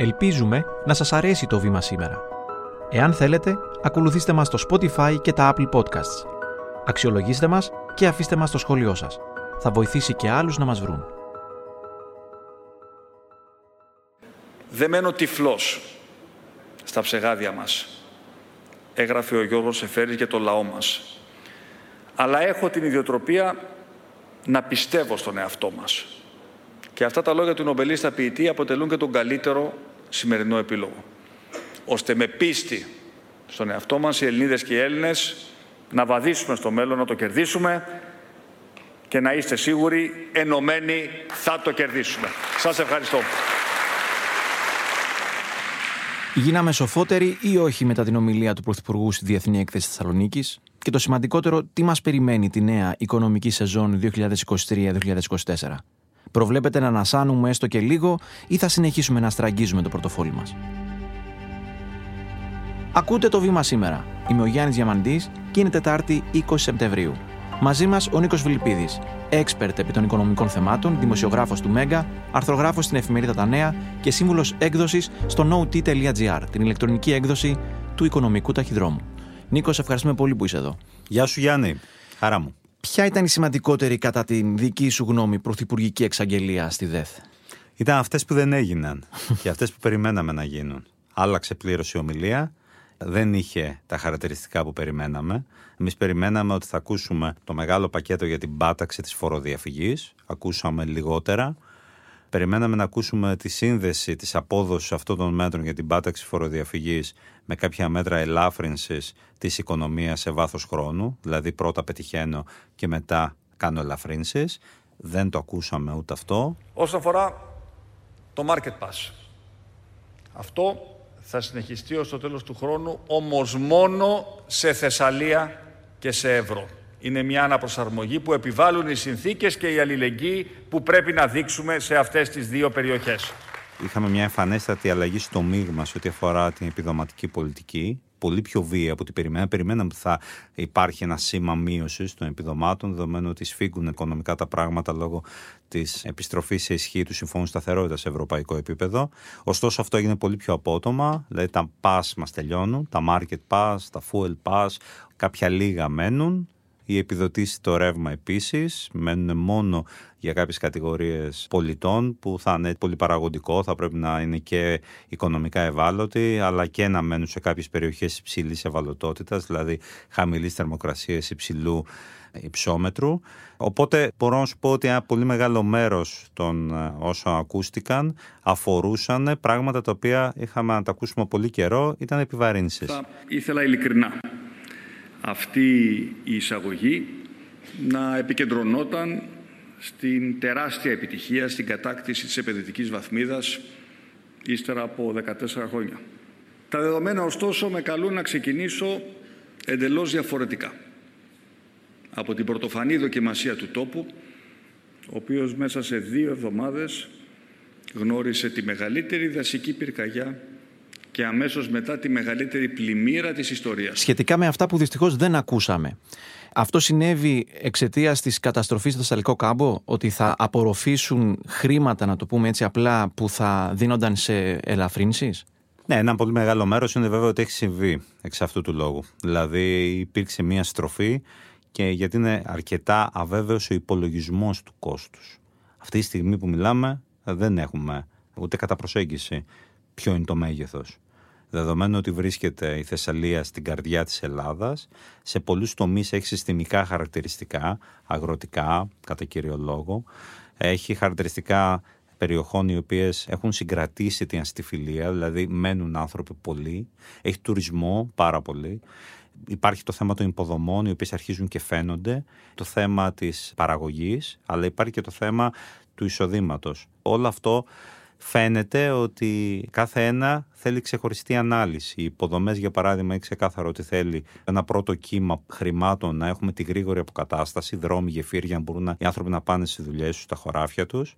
Ελπίζουμε να σας αρέσει το βήμα σήμερα. Εάν θέλετε, ακολουθήστε μας στο Spotify και τα Apple Podcasts. Αξιολογήστε μας και αφήστε μας το σχόλιο σας. Θα βοηθήσει και άλλους να μας βρουν. Δεν μένω τυφλός στα ψεγάδια μας, έγραφε ο Γιώργος Εφέρης για το λαό μας. Αλλά έχω την ιδιοτροπία να πιστεύω στον εαυτό μας. Και αυτά τα λόγια του νομπελίστα ποιητή αποτελούν και τον καλύτερο σημερινό επίλογο. Ώστε με πίστη στον εαυτό μας οι Ελληνίδες και οι Έλληνες να βαδίσουμε στο μέλλον, να το κερδίσουμε και να είστε σίγουροι, ενωμένοι θα το κερδίσουμε. Σας ευχαριστώ. Γίναμε σοφότεροι ή όχι μετά την ομιλία του Πρωθυπουργού στη Διεθνή Έκθεση Θεσσαλονίκης; Και το σημαντικότερο, τι μας περιμένει τη νέα οικονομική σεζόν 2023-2024. Προβλέπετε να ανασάνουμε έστω και λίγο ή θα συνεχίσουμε να στραγγίζουμε το πορτοφόλι μας. Ακούτε το βήμα σήμερα. Είμαι ο Γιάννης Διαμαντής και είναι Τετάρτη 20 Σεπτεμβρίου. Μαζί μας ο Νίκος Φιλιππίδης, έξπερτ επί των οικονομικών θεμάτων, δημοσιογράφος του Μέγκα, αρθρογράφος στην εφημερίδα Τα Νέα και σύμβουλος έκδοσης στο not.gr, την ηλεκτρονική έκδοση του οικονομικού ταχυδρόμου. Νίκος, ευχαριστούμε πολύ που είσαι εδώ. Γεια σου Γιάννη, χαρά μου. Ποια ήταν η σημαντικότερη κατά την δική σου γνώμη πρωθυπουργική εξαγγελία στη ΔΕΘ; Ήταν αυτές που δεν έγιναν και αυτές που περιμέναμε να γίνουν. Άλλαξε πλήρως η ομιλία, δεν είχε τα χαρακτηριστικά που περιμέναμε. Εμείς περιμέναμε ότι θα ακούσουμε το μεγάλο πακέτο για την πάταξη της φοροδιαφυγής, ακούσαμε λιγότερα. Περιμέναμε να ακούσουμε τη σύνδεση της απόδοσης αυτών των μέτρων για την πάταξη φοροδιαφυγής με κάποια μέτρα ελάφρυνσης της οικονομίας σε βάθος χρόνου, δηλαδή πρώτα πετυχαίνω και μετά κάνω ελαφρύνσεις. Δεν το ακούσαμε ούτε αυτό. Όσον αφορά το Market Pass, αυτό θα συνεχιστεί ως το τέλος του χρόνου, όμως μόνο σε Θεσσαλία και σε Ευρώ. Είναι μια αναπροσαρμογή που επιβάλλουν οι συνθήκες και η αλληλεγγύη που πρέπει να δείξουμε σε αυτές τις δύο περιοχές. Είχαμε μια εμφανέστατη αλλαγή στο μείγμα σε ό,τι αφορά την επιδοματική πολιτική. Πολύ πιο βία από ό,τι περιμέναμε. Περιμέναμε ότι θα υπάρχει ένα σήμα μείωσης των επιδομάτων, δεδομένου ότι σφίγγουν οικονομικά τα πράγματα λόγω της επιστροφής σε ισχύ του Συμφώνου Σταθερότητας σε ευρωπαϊκό επίπεδο. Ωστόσο, αυτό έγινε πολύ πιο απότομα. Δηλαδή, τα pass μας τελειώνουν, τα market pass, τα fuel pass, κάποια λίγα μένουν οι επιδοτήσεις στο ρεύμα επίσης μένουν μόνο για κάποιες κατηγορίες πολιτών που θα είναι πολύ παραγωγικό, θα πρέπει να είναι και οικονομικά ευάλωτοι, αλλά και να μένουν σε κάποιες περιοχές υψηλής ευαλωτότητας, δηλαδή χαμηλής θερμοκρασίας, υψηλού υψόμετρου. Οπότε μπορώ να σου πω ότι ένα πολύ μεγάλο μέρος των ε, όσων ακούστηκαν αφορούσαν πράγματα τα οποία είχαμε να τα ακούσουμε πολύ καιρό, ήταν επιβαρύνσεις. Θα ήθελα ειλικρινά αυτή η εισαγωγή να επικεντρωνόταν στην τεράστια επιτυχία στην κατάκτηση της επενδυτικής βαθμίδας ύστερα από 14 χρόνια. Τα δεδομένα ωστόσο με καλούν να ξεκινήσω εντελώς διαφορετικά από την πρωτοφανή δοκιμασία του τόπου ο οποίος μέσα σε δύο εβδομάδες γνώρισε τη μεγαλύτερη δασική πυρκαγιά και αμέσως μετά τη μεγαλύτερη πλημμύρα της ιστορίας. Σχετικά με αυτά που δυστυχώς δεν ακούσαμε. Αυτό συνέβη εξαιτίας της καταστροφής στο Θεσσαλικό κάμπο, ότι θα απορροφήσουν χρήματα, να το πούμε έτσι απλά, που θα δίνονταν σε ελαφρύνσεις; Ναι, ένα πολύ μεγάλο μέρος είναι βέβαια ότι έχει συμβεί εξ αυτού του λόγου. Δηλαδή υπήρξε μια στροφή και γιατί είναι αρκετά αβέβαιος ο υπολογισμός του κόστους. Αυτή τη στιγμή που μιλάμε δεν έχουμε ούτε κατά προσέγγιση ποιο είναι το μέγεθος. Δεδομένου ότι βρίσκεται η Θεσσαλία στην καρδιά της Ελλάδας, σε πολλούς τομείς έχει συστημικά χαρακτηριστικά, αγροτικά κατά κύριο λόγο, έχει χαρακτηριστικά περιοχών οι οποίες έχουν συγκρατήσει την αστιφιλία, δηλαδή μένουν άνθρωποι πολλοί, έχει τουρισμό πάρα πολύ, υπάρχει το θέμα των υποδομών οι οποίες αρχίζουν και φαίνονται, το θέμα της παραγωγής, αλλά υπάρχει και το θέμα του εισοδήματος. Όλο αυτό φαίνεται ότι κάθε ένα θέλει ξεχωριστή ανάλυση. Οι υποδομές, για παράδειγμα, είναι ξεκάθαρο ότι θέλει ένα πρώτο κύμα χρημάτων να έχουμε τη γρήγορη αποκατάσταση, δρόμοι, γεφύρια, να μπορούν οι άνθρωποι να πάνε στις δουλειές τους, στα χωράφια τους.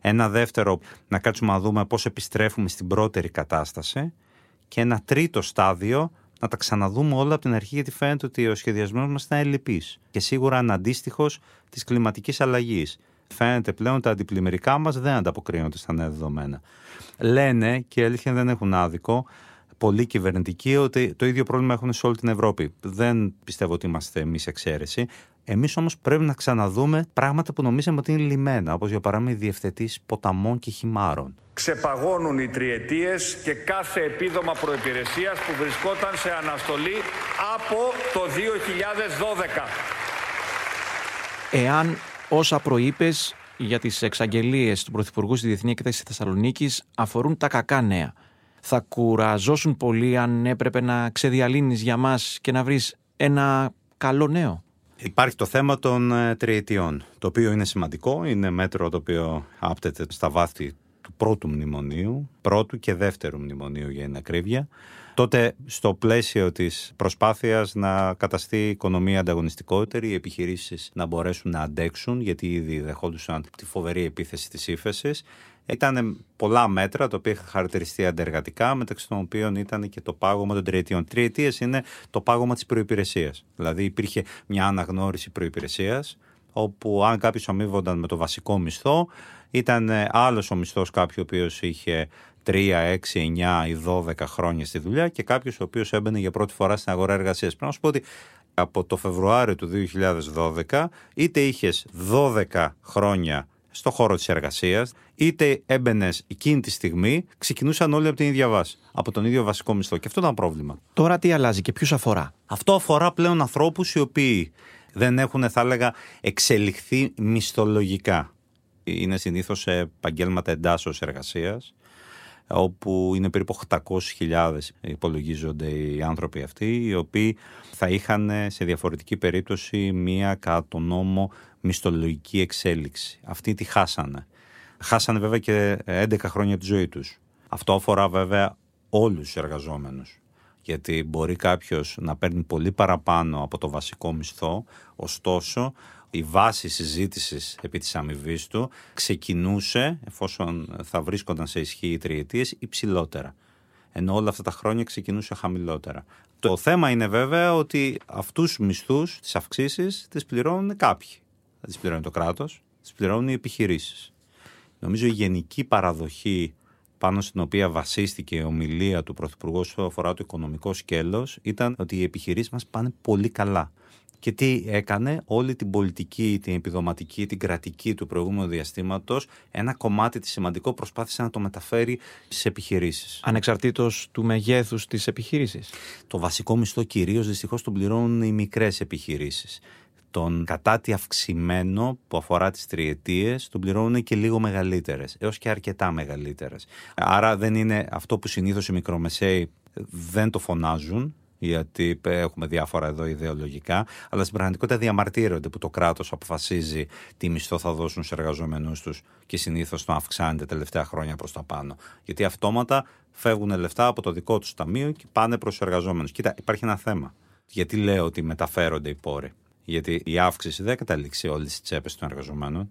Ένα δεύτερο, να κάτσουμε να δούμε πώς επιστρέφουμε στην πρώτερη κατάσταση. Και ένα τρίτο στάδιο, να τα ξαναδούμε όλα από την αρχή, γιατί φαίνεται ότι ο σχεδιασμός μας ήταν ελλειπή και σίγουρα αναντίστοιχος της κλιματικής αλλαγής. Φαίνεται πλέον τα αντιπλημμυρικά μας δεν ανταποκρίνονται στα νέα δεδομένα. Λένε και η αλήθεια δεν έχουν άδικο πολλοί κυβερνητικοί ότι το ίδιο πρόβλημα έχουν σε όλη την Ευρώπη. Δεν πιστεύω ότι είμαστε εμείς εξαίρεση. Εμείς όμως πρέπει να ξαναδούμε πράγματα που νομίζαμε ότι είναι λιμένα, όπως για παράδειγμα οι διευθετή ποταμών και χυμάρων. Ξεπαγώνουν οι τριετίες και κάθε επίδομα προπηρεσία που βρισκόταν σε αναστολή από το 2012. Εάν όσα προείπες για τις εξαγγελίες του Πρωθυπουργού στη Διεθνή Έκθεση Θεσσαλονίκης αφορούν τα κακά νέα θα κουραζώσουν πολύ αν έπρεπε να ξεδιαλύνεις για μας και να βρεις ένα καλό νέο. Υπάρχει το θέμα των ε, τριετιών, το οποίο είναι σημαντικό, είναι μέτρο το οποίο άπτεται στα βάθη του πρώτου μνημονίου, πρώτου και δεύτερου μνημονίου για την ακρίβεια. Τότε στο πλαίσιο της προσπάθειας να καταστεί η οικονομία ανταγωνιστικότερη, οι επιχειρήσεις να μπορέσουν να αντέξουν, γιατί ήδη δεχόντουσαν τη φοβερή επίθεση της ύφεσης. Ήταν πολλά μέτρα τα οποία είχαν χαρακτηριστεί αντεργατικά, μεταξύ των οποίων ήταν και το πάγωμα των τριετιών. Τριετίες είναι το πάγωμα της προπηρεσία. Δηλαδή υπήρχε μια αναγνώριση προπηρεσία, όπου αν κάποιο αμείβονταν με το βασικό μισθό, ήταν άλλος ο μισθός κάποιου ο οποίος είχε 3, 6, 9 ή 12 χρόνια στη δουλειά και κάποιος ο οποίος έμπαινε για πρώτη φορά στην αγορά εργασίας. Πρέπει να σου πω ότι από το Φεβρουάριο του 2012 είτε είχες 12 χρόνια στο χώρο της εργασίας, είτε έμπαινες εκείνη τη στιγμή, ξεκινούσαν όλοι από την ίδια βάση. Από τον ίδιο βασικό μισθό. Και αυτό ήταν πρόβλημα. Τώρα τι αλλάζει και ποιου αφορά; Αυτό αφορά πλέον ανθρώπους οι οποίοι δεν έχουν, θα έλεγα, εξελιχθεί μισθολογικά. Είναι συνήθως σε επαγγέλματα εντάσσεως εργασίας, όπου είναι περίπου 800.000 υπολογίζονται οι άνθρωποι αυτοί, οι οποίοι θα είχαν σε διαφορετική περίπτωση μία κατά τον νόμο μισθολογική εξέλιξη. Αυτοί τη χάσανε; Χάσανε βέβαια και 11 χρόνια τη ζωή τους. Αυτό αφορά βέβαια όλους τους εργαζόμενους. Γιατί μπορεί κάποιος να παίρνει πολύ παραπάνω από το βασικό μισθό, ωστόσο η βάση συζήτησης επί της αμοιβή του ξεκινούσε, εφόσον θα βρίσκονταν σε ισχύ οι τριετίες, υψηλότερα. Ενώ όλα αυτά τα χρόνια ξεκινούσε χαμηλότερα. Το θέμα είναι βέβαια ότι αυτούς τους μισθούς, τις αυξήσεις, τις πληρώνουν κάποιοι δεν τις πληρώνει το κράτος, τις πληρώνουν οι επιχειρήσεις. Νομίζω η γενική παραδοχή πάνω στην οποία βασίστηκε η ομιλία του Πρωθυπουργού όσο αφορά το οικονομικό σκέλος ήταν ότι οι επιχειρήσεις μας πάνε πολύ καλά. Και τι έκανε, όλη την πολιτική, την επιδοματική, την κρατική του προηγούμενου διαστήματος, ένα κομμάτι της σημαντικό προσπάθησε να το μεταφέρει στις επιχειρήσεις. Ανεξαρτήτως του μεγέθους της επιχείρησης. Το βασικό μισθό κυρίως δυστυχώς τον πληρώνουν οι μικρές επιχειρήσεις τον κατάτι αυξημένο που αφορά τις τριετίες τον πληρώνουν και λίγο μεγαλύτερες, έως και αρκετά μεγαλύτερες. Άρα δεν είναι αυτό που συνήθως οι μικρομεσαίοι δεν το φωνάζουν, γιατί έχουμε διάφορα εδώ ιδεολογικά, αλλά στην πραγματικότητα διαμαρτύρονται που το κράτος αποφασίζει τι μισθό θα δώσουν στους εργαζόμενους τους και συνήθως το αυξάνεται τελευταία χρόνια προς τα πάνω. Γιατί αυτόματα φεύγουν λεφτά από το δικό τους ταμείο και πάνε προς τους εργαζόμενους. Κοίτα, υπάρχει ένα θέμα. Γιατί λέω ότι μεταφέρονται οι πόροι. Γιατί η αύξηση δεν καταλήξει όλες τις τσέπες των εργαζομένων.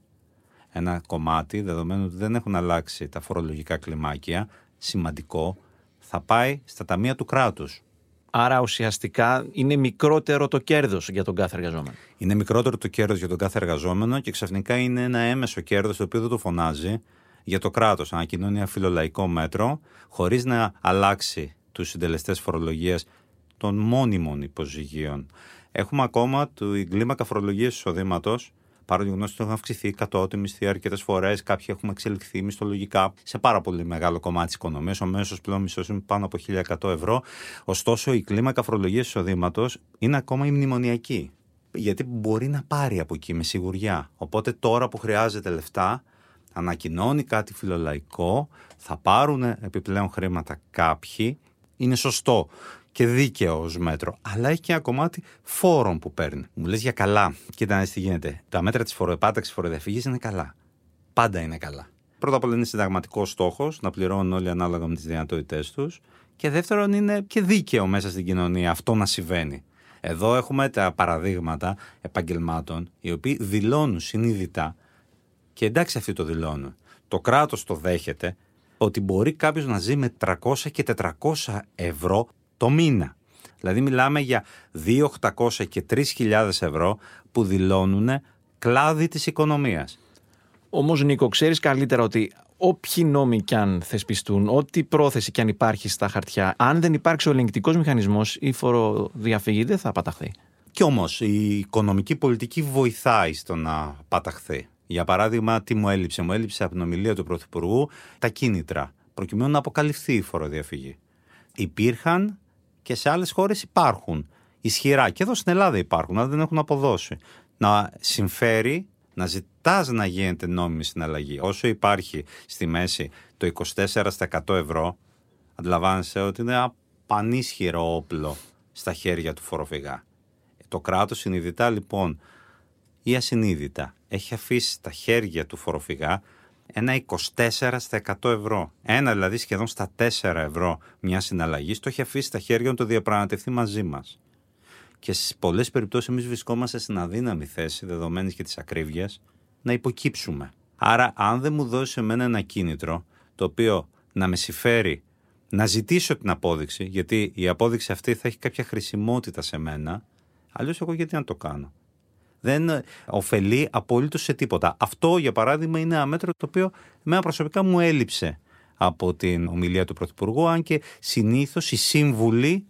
Ένα κομμάτι, δεδομένου ότι δεν έχουν αλλάξει τα φορολογικά κλιμάκια, σημαντικό, θα πάει στα ταμεία του κράτους. Άρα ουσιαστικά είναι μικρότερο το κέρδος για τον κάθε εργαζόμενο. Είναι μικρότερο το κέρδος για τον κάθε εργαζόμενο και ξαφνικά είναι ένα έμεσο κέρδος το οποίο δεν το φωνάζει για το κράτος. Ανακοινώνει ένα φιλολαϊκό μέτρο, χωρίς να αλλάξει τους συντελεστές φορολογίας των μόνιμων υποζυγίων. Έχουμε ακόμα την κλίμακα φορολογίας εισοδήματος. Παρότι γεγονός ότι έχουν αυξηθεί οι κατώτοι μισθοί αρκετές φορές, κάποιοι έχουμε εξελιχθεί μισθολογικά σε πάρα πολύ μεγάλο κομμάτι της οικονομίας. Ο μέσος πλέον μισθός είναι πάνω από 1.100 ευρώ. Ωστόσο, η κλίμακα φορολογίας εισοδήματος είναι ακόμα η μνημονιακή. Γιατί μπορεί να πάρει από εκεί με σιγουριά. Οπότε τώρα που χρειάζεται λεφτά, ανακοινώνει κάτι φιλολαϊκό, θα πάρουν επιπλέον χρήματα κάποιοι. Είναι σωστό και δίκαιο ως μέτρο, αλλά έχει και ένα κομμάτι φόρων που παίρνει. Μου λες για καλά. Κοίτα, τι γίνεται. Τα μέτρα της φοροεπάταξη φοροδιαφυγής είναι καλά. Πάντα είναι καλά. Πρώτα απ' όλα είναι συνταγματικός στόχος να πληρώνουν όλοι ανάλογα με τις δυνατότητές τους. Και δεύτερον, είναι και δίκαιο μέσα στην κοινωνία αυτό να συμβαίνει. Εδώ έχουμε τα παραδείγματα επαγγελμάτων οι οποίοι δηλώνουν συνειδητά και εντάξει αυτοί το δηλώνουν. Το κράτος το δέχεται ότι μπορεί κάποιος να ζει με 300 και 400 ευρώ το μήνα. Δηλαδή μιλάμε για 2.800 και 3.000 ευρώ που δηλώνουν κλάδι της οικονομίας. Όμως, Νίκο, ξέρεις καλύτερα ότι όποιοι νόμοι κι αν θεσπιστούν, ό,τι πρόθεση κι αν υπάρχει στα χαρτιά, αν δεν υπάρξει ο ελεγκτικός μηχανισμός, η φοροδιαφυγή δεν θα παταχθεί. Κι όμως η οικονομική πολιτική βοηθάει στο να παταχθεί. Για παράδειγμα, τι μου έλειψε; Μου έλειψε από την ομιλία του Πρωθυπουργού τα κίνητρα, προκειμένου να αποκαλυφθεί η φοροδιαφυγή. Υπήρχαν και σε άλλες χώρες υπάρχουν. Ισχυρά. Και εδώ στην Ελλάδα υπάρχουν, αλλά δεν έχουν αποδώσει. Να συμφέρει να ζητάς να γίνεται νόμιμη συναλλαγή. Όσο υπάρχει στη μέση το 24% ευρώ, αντιλαμβάνεσαι ότι είναι ένα πανίσχυρο όπλο στα χέρια του φοροφυγά. Το κράτος συνειδητά λοιπόν ή ασυνείδητα έχει αφήσει στα χέρια του φοροφυγά ένα 24% ευρώ. Ένα δηλαδή σχεδόν στα 4 ευρώ μια συναλλαγή το έχει αφήσει στα χέρια να το διαπραγματευτεί μαζί μας και σε πολλές περιπτώσεις εμείς βρισκόμαστε στην αδύναμη θέση, δεδομένης και της ακρίβειας, να υποκύψουμε. Άρα, αν δεν μου δώσει εμένα ένα κίνητρο, το οποίο να με συμφέρει να ζητήσω την απόδειξη, γιατί η απόδειξη αυτή θα έχει κάποια χρησιμότητα σε μένα, αλλιώς εγώ γιατί να το κάνω. Δεν ωφελεί απολύτω σε τίποτα. Αυτό, για παράδειγμα, είναι ένα μέτρο το οποίο εμένα προσωπικά μου έλειψε από την ομιλία του Πρωθυπουργού, αν και συνήθως οι σύμβουλοι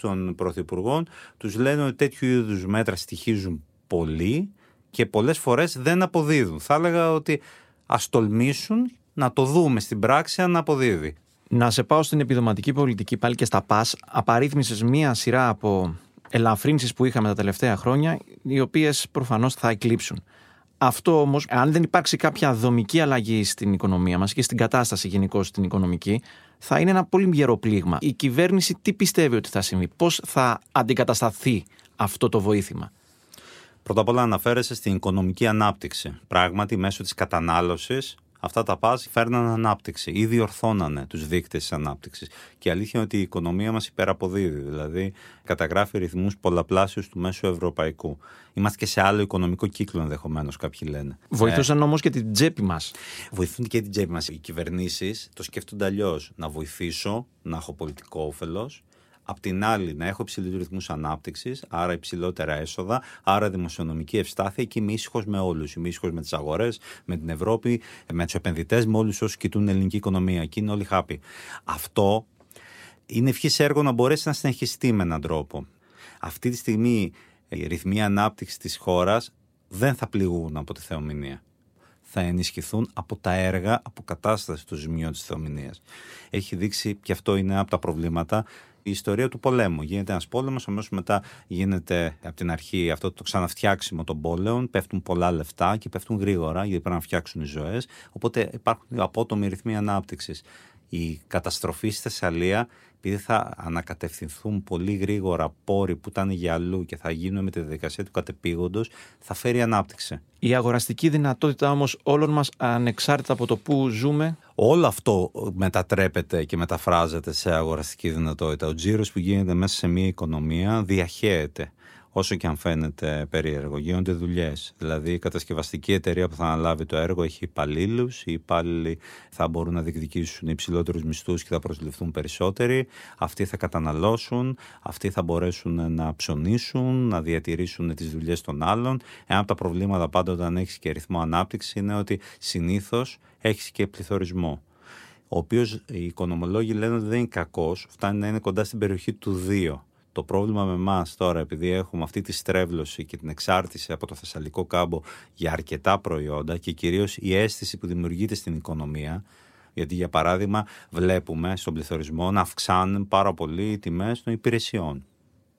των πρωθυπουργών τους λένε ότι τέτοιου είδους μέτρα στοιχίζουν πολύ και πολλές φορές δεν αποδίδουν. Θα έλεγα ότι ας τολμήσουν να το δούμε στην πράξη αν αποδίδει. Να σε πάω στην επιδοματική πολιτική πάλι και στα ΠΑΣ. Απαρίθμησες μία σειρά από ελαφρύνσεις που είχαμε τα τελευταία χρόνια, οι οποίες προφανώς θα εκλείψουν. Αυτό όμως, αν δεν υπάρξει κάποια δομική αλλαγή στην οικονομία μας και στην κατάσταση γενικώ στην οικονομική, θα είναι ένα πολύ γερό πλήγμα. Η κυβέρνηση τι πιστεύει ότι θα συμβεί, πώς θα αντικατασταθεί αυτό το βοήθημα; Πρώτα απ' όλα αναφέρεσαι στην οικονομική ανάπτυξη. Πράγματι, μέσω της κατανάλωσης αυτά τα πας φέρναν ανάπτυξη ή διορθώνανε τους δείκτες της ανάπτυξης. Και η αλήθεια είναι ότι η οικονομία μας υπεραποδίδει, δηλαδή καταγράφει ρυθμούς πολλαπλάσιους του μέσου ευρωπαϊκού. Είμαστε και σε άλλο οικονομικό κύκλο ενδεχομένως, κάποιοι λένε. Βοηθούσαν ε, όμως και την τσέπη μας. Βοηθούν και την τσέπη μας. Οι κυβερνήσεις το σκέφτονται αλλιώς. Να βοηθήσω, να έχω πολιτικό όφελος Απ' την άλλη, να έχω υψηλούς ρυθμούς ανάπτυξης, άρα υψηλότερα έσοδα, άρα δημοσιονομική ευστάθεια και είμαι ήσυχος με όλους. Είμαι ήσυχος με τις αγορές, με την Ευρώπη, με τους επενδυτές, με όλους όσους κοιτούν την ελληνική οικονομία. Και είναι όλοι happy. Αυτό είναι ευχής έργο να μπορέσει να συνεχιστεί με έναν τρόπο. Αυτή τη στιγμή οι ρυθμοί ανάπτυξης της χώρας δεν θα πληγούν από τη θεομηνία θα ενισχυθούν από τα έργα αποκατάστασης του ζημιών της θεομηνίας. Έχει δείξει και αυτό είναι από τα προβλήματα η ιστορία του πολέμου. Γίνεται ένας πόλεμος, αμέσως μετά γίνεται από την αρχή αυτό το ξαναφτιάξιμο των πόλεων. Πέφτουν πολλά λεφτά και πέφτουν γρήγορα γιατί πρέπει να φτιάξουν οι ζωές. Οπότε υπάρχουν απότομοι ρυθμοί ανάπτυξης. Η καταστροφή στη Θεσσαλία επειδή θα ανακατευθυνθούν πολύ γρήγορα πόροι που ήταν για αλλού και θα γίνουν με τη διαδικασία του κατεπήγοντος, θα φέρει ανάπτυξη. Η αγοραστική δυνατότητα όμως όλων μας ανεξάρτητα από το που ζούμε. Όλο αυτό μετατρέπεται και μεταφράζεται σε αγοραστική δυνατότητα. Ο τζίρος που γίνεται μέσα σε μια οικονομία διαχέεται όσο και αν φαίνεται περίεργο. Γίνονται δουλειές. Δηλαδή, η κατασκευαστική εταιρεία που θα αναλάβει το έργο έχει υπαλλήλους. Οι υπάλληλοι θα μπορούν να διεκδικήσουν υψηλότερους μισθούς και θα προσληφθούν περισσότεροι. Αυτοί θα καταναλώσουν. Αυτοί θα μπορέσουν να ψωνίσουν, να διατηρήσουν τις δουλειές των άλλων. Ένα από τα προβλήματα πάντα όταν έχεις και ρυθμό ανάπτυξης είναι ότι συνήθως έχεις και πληθωρισμό ο οποίος οι οικονομολόγοι λένε ότι δεν είναι κακός, φτάνει να είναι κοντά στην περιοχή του 2. Το πρόβλημα με εμάς τώρα, επειδή έχουμε αυτή τη στρέβλωση και την εξάρτηση από το Θεσσαλικό κάμπο για αρκετά προϊόντα και κυρίως η αίσθηση που δημιουργείται στην οικονομία, γιατί για παράδειγμα βλέπουμε στον πληθωρισμό να αυξάνουν πάρα πολύ οι τιμές των υπηρεσιών.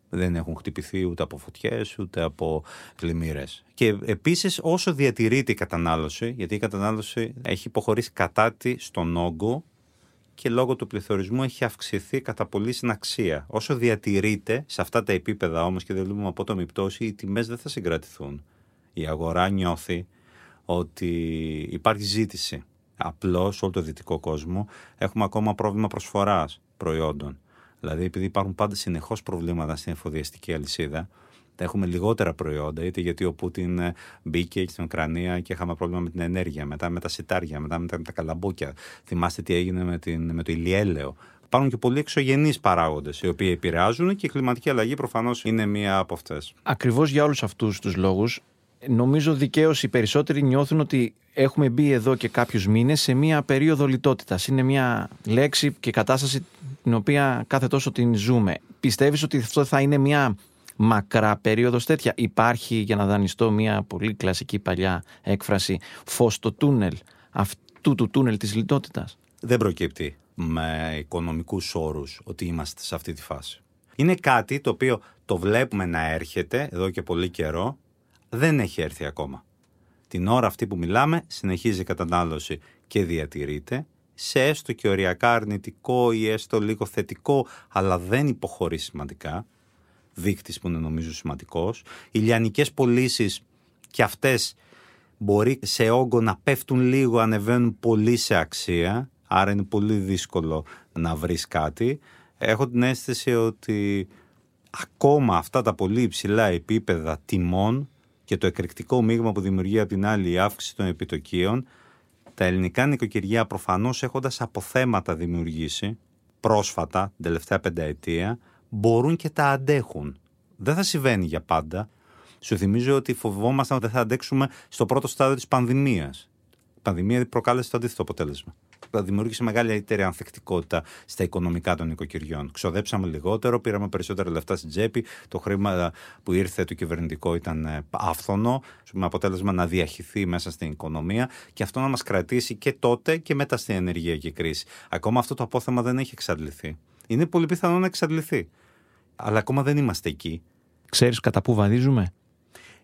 Δεν έχουν χτυπηθεί ούτε από φωτιές ούτε από πλημμύρες. Και επίσης, όσο διατηρείται η κατανάλωση, γιατί η κατανάλωση έχει υποχωρήσει κατά τη στον όγκο και λόγω του πληθωρισμού έχει αυξηθεί κατά πολύ στην αξία. Όσο διατηρείται σε αυτά τα επίπεδα όμως και δεν βλέπουμε απότομη πτώση, οι τιμές δεν θα συγκρατηθούν. Η αγορά νιώθει ότι υπάρχει ζήτηση. Απλώς σε όλο το δυτικό κόσμο έχουμε ακόμα πρόβλημα προσφοράς προϊόντων. Δηλαδή επειδή υπάρχουν πάντα συνεχώς προβλήματα στην εφοδιαστική αλυσίδα, έχουμε λιγότερα προϊόντα, είτε γιατί ο Πούτιν ε, μπήκε στην Ουκρανία και είχαμε πρόβλημα με την ενέργεια, μετά με τα σιτάρια, μετά με τα, με τα καλαμπόκια. Θυμάστε τι έγινε με, την, με το ηλιέλαιο. Υπάρχουν και πολλοί εξωγενείς παράγοντες οι οποίοι επηρεάζουν και η κλιματική αλλαγή προφανώς είναι μία από αυτές. Ακριβώς για όλους αυτούς τους λόγους, Νομίζω δικαίως οι περισσότεροι νιώθουν ότι έχουμε μπει εδώ και κάποιους μήνες σε μια περίοδο λιτότητας. Είναι μια λέξη και κατάσταση την οποία κάθε τόσο την ζούμε. Πιστεύεις ότι αυτό θα είναι μια μακρά περίοδος τέτοια. Υπάρχει, για να δανειστώ, μια πολύ κλασική παλιά έκφραση, φως στο τούνελ αυτού του τούνελ της λιτότητας. Δεν προκύπτει με οικονομικούς όρους ότι είμαστε σε αυτή τη φάση. Είναι κάτι το οποίο το βλέπουμε να έρχεται εδώ και πολύ καιρό, δεν έχει έρθει ακόμα. Την ώρα αυτή που μιλάμε συνεχίζει η κατανάλωση και διατηρείται σε έστω και οριακά αρνητικό ή έστω λίγο θετικό, αλλά δεν υποχωρεί σημαντικά. Δείκτης που είναι νομίζω σημαντικός. Οι λιανικές πωλήσεις και αυτές μπορεί σε όγκο να πέφτουν λίγο, ανεβαίνουν πολύ σε αξία, άρα είναι πολύ δύσκολο να βρεις κάτι. Έχω την αίσθηση ότι ακόμα αυτά τα πολύ υψηλά επίπεδα τιμών και το εκρηκτικό μείγμα που δημιουργεί από την άλλη η αύξηση των επιτοκίων, τα ελληνικά νοικοκυριά προφανώς έχοντας αποθέματα δημιουργήσει πρόσφατα, την τελευταία πενταετία, μπορούν και τα αντέχουν. Δεν θα συμβαίνει για πάντα. Σου θυμίζω ότι φοβόμασταν ότι δεν θα αντέξουμε στο πρώτο στάδιο της πανδημίας. Η πανδημία προκάλεσε το αντίθετο αποτέλεσμα δημιούργησε μεγαλύτερη ανθεκτικότητα στα οικονομικά των νοικοκυριών. Ξοδέψαμε λιγότερο, πήραμε περισσότερα λεφτά στην τσέπη. Το χρήμα που ήρθε το κυβερνητικό ήταν ε, άφθονο, με αποτέλεσμα να διαχυθεί μέσα στην οικονομία και αυτό να μας κρατήσει και τότε και μετά στην ενεργειακή κρίση. Ακόμα αυτό το απόθεμα δεν έχει εξαντληθεί. Είναι πολύ πιθανό να εξαντληθεί. Αλλά ακόμα δεν είμαστε εκεί. Ξέρεις κατά πού βαδίζουμε;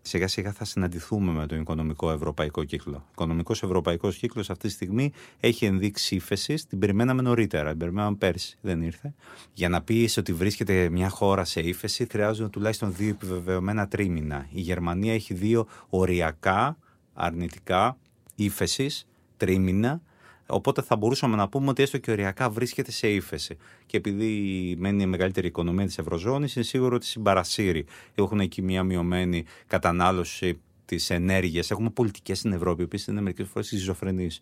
Σιγά σιγά θα συναντηθούμε με τον οικονομικό ευρωπαϊκό κύκλο. Ο οικονομικός ευρωπαϊκός κύκλος αυτή τη στιγμή έχει ενδείξει ύφεση. Την περιμέναμε νωρίτερα, την περιμέναμε πέρσι, δεν ήρθε. Για να πεις ότι βρίσκεται μια χώρα σε ύφεση, χρειάζονται τουλάχιστον δύο επιβεβαιωμένα τρίμηνα. Η Γερμανία έχει δύο οριακά αρνητικά ύφεσης τρίμηνα Οπότε θα μπορούσαμε να πούμε ότι έστω και οριακά βρίσκεται σε ύφεση. Και επειδή μένει η μεγαλύτερη οικονομία της Ευρωζώνης, είναι σίγουρο ότι συμπαρασύρει. Έχουν εκεί μια μειωμένη κατανάλωση της ενέργειας. Έχουμε πολιτικές στην Ευρώπη, που είναι μερικές φορές σχιζοφρενείς.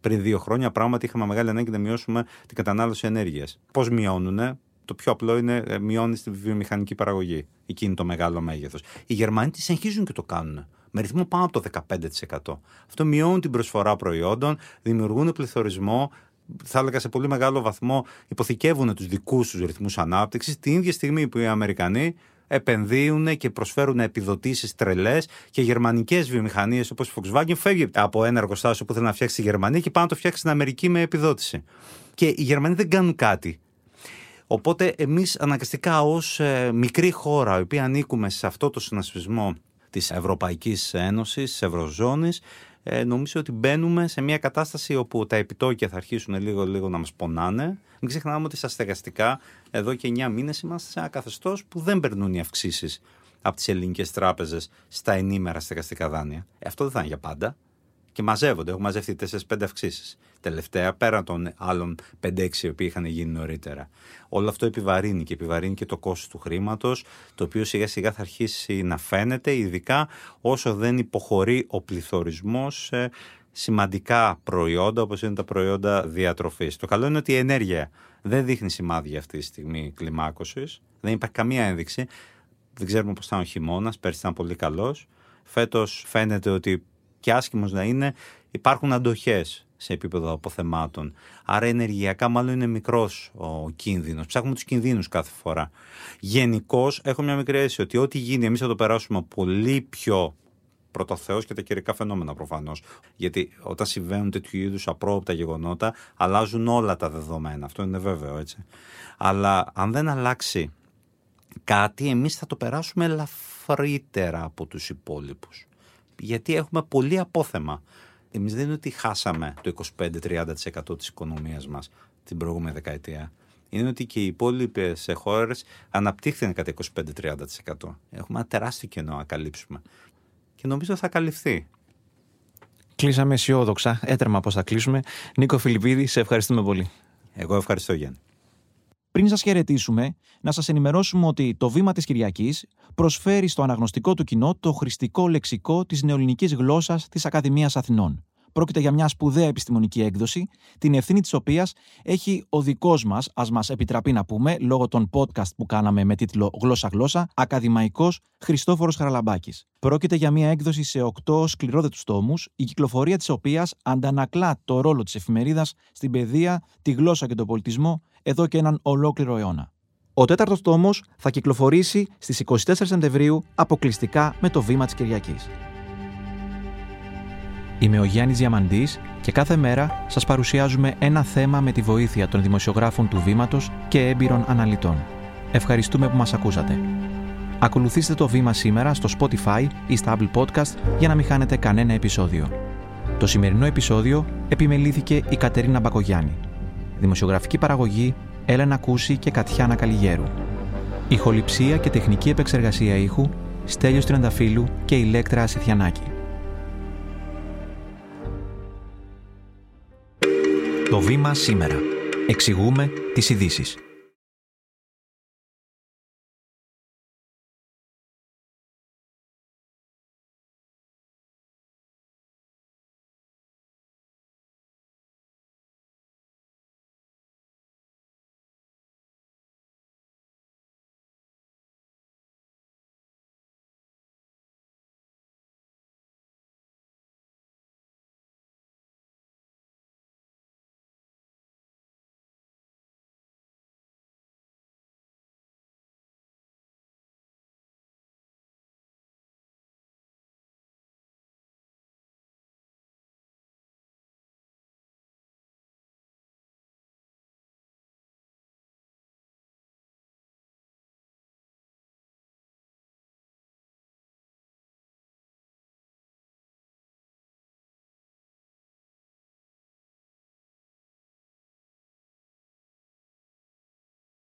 Πριν δύο χρόνια, πράγματι, είχαμε μεγάλη ανάγκη να μειώσουμε την κατανάλωση ενέργειας. Πώς μειώνουν, το πιο απλό είναι ε, μειώνεις τη βιομηχανική παραγωγή. Εκεί είναι το μεγάλο μέγεθος. Οι Γερμανοί τη συνεχίζουν και το κάνουν με ρυθμό πάνω από το 15%. Αυτό μειώνει την προσφορά προϊόντων, δημιουργούν πληθωρισμό, θα έλεγα σε πολύ μεγάλο βαθμό υποθηκεύουν τους δικούς τους ρυθμούς ανάπτυξης την ίδια στιγμή που οι Αμερικανοί επενδύουν και προσφέρουν επιδοτήσεις τρελές και γερμανικές βιομηχανίες όπως η Volkswagen φεύγει από ένα εργοστάσιο που θέλει να φτιάξει στη Γερμανία και πάει να το φτιάξει στην Αμερική με επιδότηση. Και οι Γερμανοί δεν κάνουν κάτι. Οπότε εμείς αναγκαστικά ως ε, μικρή χώρα η οποία ανήκουμε σε αυτό το συνασπισμό της Ευρωπαϊκής Ένωσης, της Ευρωζώνης, ε, νομίζω ότι μπαίνουμε σε μια κατάσταση όπου τα επιτόκια θα αρχίσουν λίγο λίγο να μας πονάνε. Μην ξεχνάμε ότι στα στεγαστικά εδώ και 9 μήνες είμαστε σε ένα καθεστώς που δεν περνούν οι αυξήσεις από τις ελληνικές τράπεζες στα ενήμερα στεγαστικά δάνεια. Ε, αυτό δεν θα είναι για πάντα και μαζεύονται. Έχουν μαζευτεί 4-5 αυξήσεις. Τελευταία, πέραν των άλλων 5-6 οι οποίοι είχαν γίνει νωρίτερα. Όλο αυτό επιβαρύνει και επιβαρύνει και το κόστος του χρήματος, το οποίο σιγά σιγά θα αρχίσει να φαίνεται, ειδικά όσο δεν υποχωρεί ο πληθωρισμός σε σημαντικά προϊόντα, όπως είναι τα προϊόντα διατροφής. Το καλό είναι ότι η ενέργεια δεν δείχνει σημάδια αυτή τη στιγμή κλιμάκωσης. Δεν υπάρχει καμία ένδειξη. Δεν ξέρουμε πώς θα είναι ο χειμώνας. Πέρσι ήταν πολύ καλός. Φέτος φαίνεται ότι και άσχημος να είναι, υπάρχουν αντοχές σε επίπεδο αποθεμάτων. Άρα ενεργειακά μάλλον είναι μικρός ο κίνδυνος. Ψάχνουμε τους κινδύνους κάθε φορά. Γενικώς έχω μια μικρή αίσθηση ότι ό,τι γίνει εμείς θα το περάσουμε πολύ πιο πρωτοθέω και τα καιρικά φαινόμενα προφανώς. Γιατί όταν συμβαίνουν τέτοιου είδους απρόοπτα γεγονότα, αλλάζουν όλα τα δεδομένα. Αυτό είναι βέβαιο, έτσι. Αλλά αν δεν αλλάξει κάτι, εμείς θα το περάσουμε ελαφρύτερα από τους υπόλοιπους γιατί έχουμε πολύ απόθεμα. Εμείς δεν είναι ότι χάσαμε το 25-30% της οικονομίας μας την προηγούμενη δεκαετία. Είναι ότι και οι υπόλοιπες χώρες αναπτύχθηκαν κατά 25-30%. Έχουμε ένα τεράστιο κενό να καλύψουμε. Και νομίζω θα καλυφθεί. Κλείσαμε αισιόδοξα. Έτρεμα πώ θα κλείσουμε. Νίκο Φιλιππίδη, σε ευχαριστούμε πολύ. Εγώ ευχαριστώ, Γιάννη. Πριν σας χαιρετήσουμε, να σας ενημερώσουμε ότι το Βήμα της Κυριακής προσφέρει στο αναγνωστικό του κοινό το χρηστικό λεξικό της νεοελληνικής γλώσσας της Ακαδημίας Αθηνών. Πρόκειται για μια σπουδαία επιστημονική έκδοση, την ευθύνη της οποίας έχει ο δικός μας, ας μας επιτραπεί να πούμε, λόγω των podcast που κάναμε με τίτλο Γλώσσα-Γλώσσα, ακαδημαϊκός Χριστόφορος Χαραλαμπάκης. Πρόκειται για μια έκδοση σε οκτώ σκληρόδετους τόμους, η κυκλοφορία της οποίας αντανακλά το ρόλο της εφημερίδας στην παιδεία, τη γλώσσα και τον πολιτισμό εδώ και έναν ολόκληρο αιώνα. Ο τέταρτος τόμος θα κυκλοφορήσει στις 24 Σεπτεμβρίου αποκλειστικά με το βήμα της Κυριακής. Είμαι ο Γιάννης Διαμαντής και κάθε μέρα σας παρουσιάζουμε ένα θέμα με τη βοήθεια των δημοσιογράφων του Βήματος και έμπειρων αναλυτών. Ευχαριστούμε που μας ακούσατε. Ακολουθήστε το Βήμα σήμερα στο Spotify ή στα Apple Podcast για να μην χάνετε κανένα επεισόδιο. Το σημερινό επεισόδιο επιμελήθηκε η Κατερίνα Μπακογιάννη. Δημοσιογραφική παραγωγή Έλενα Κούση και Κατιάνα Καλιγέρου. Ηχοληψία και τεχνική επεξεργασία ήχου Στέλιος Τριανταφύλου και Ηλέκτρα Ασιθιανάκη. Το βήμα σήμερα. Εξηγούμε τις ειδήσεις.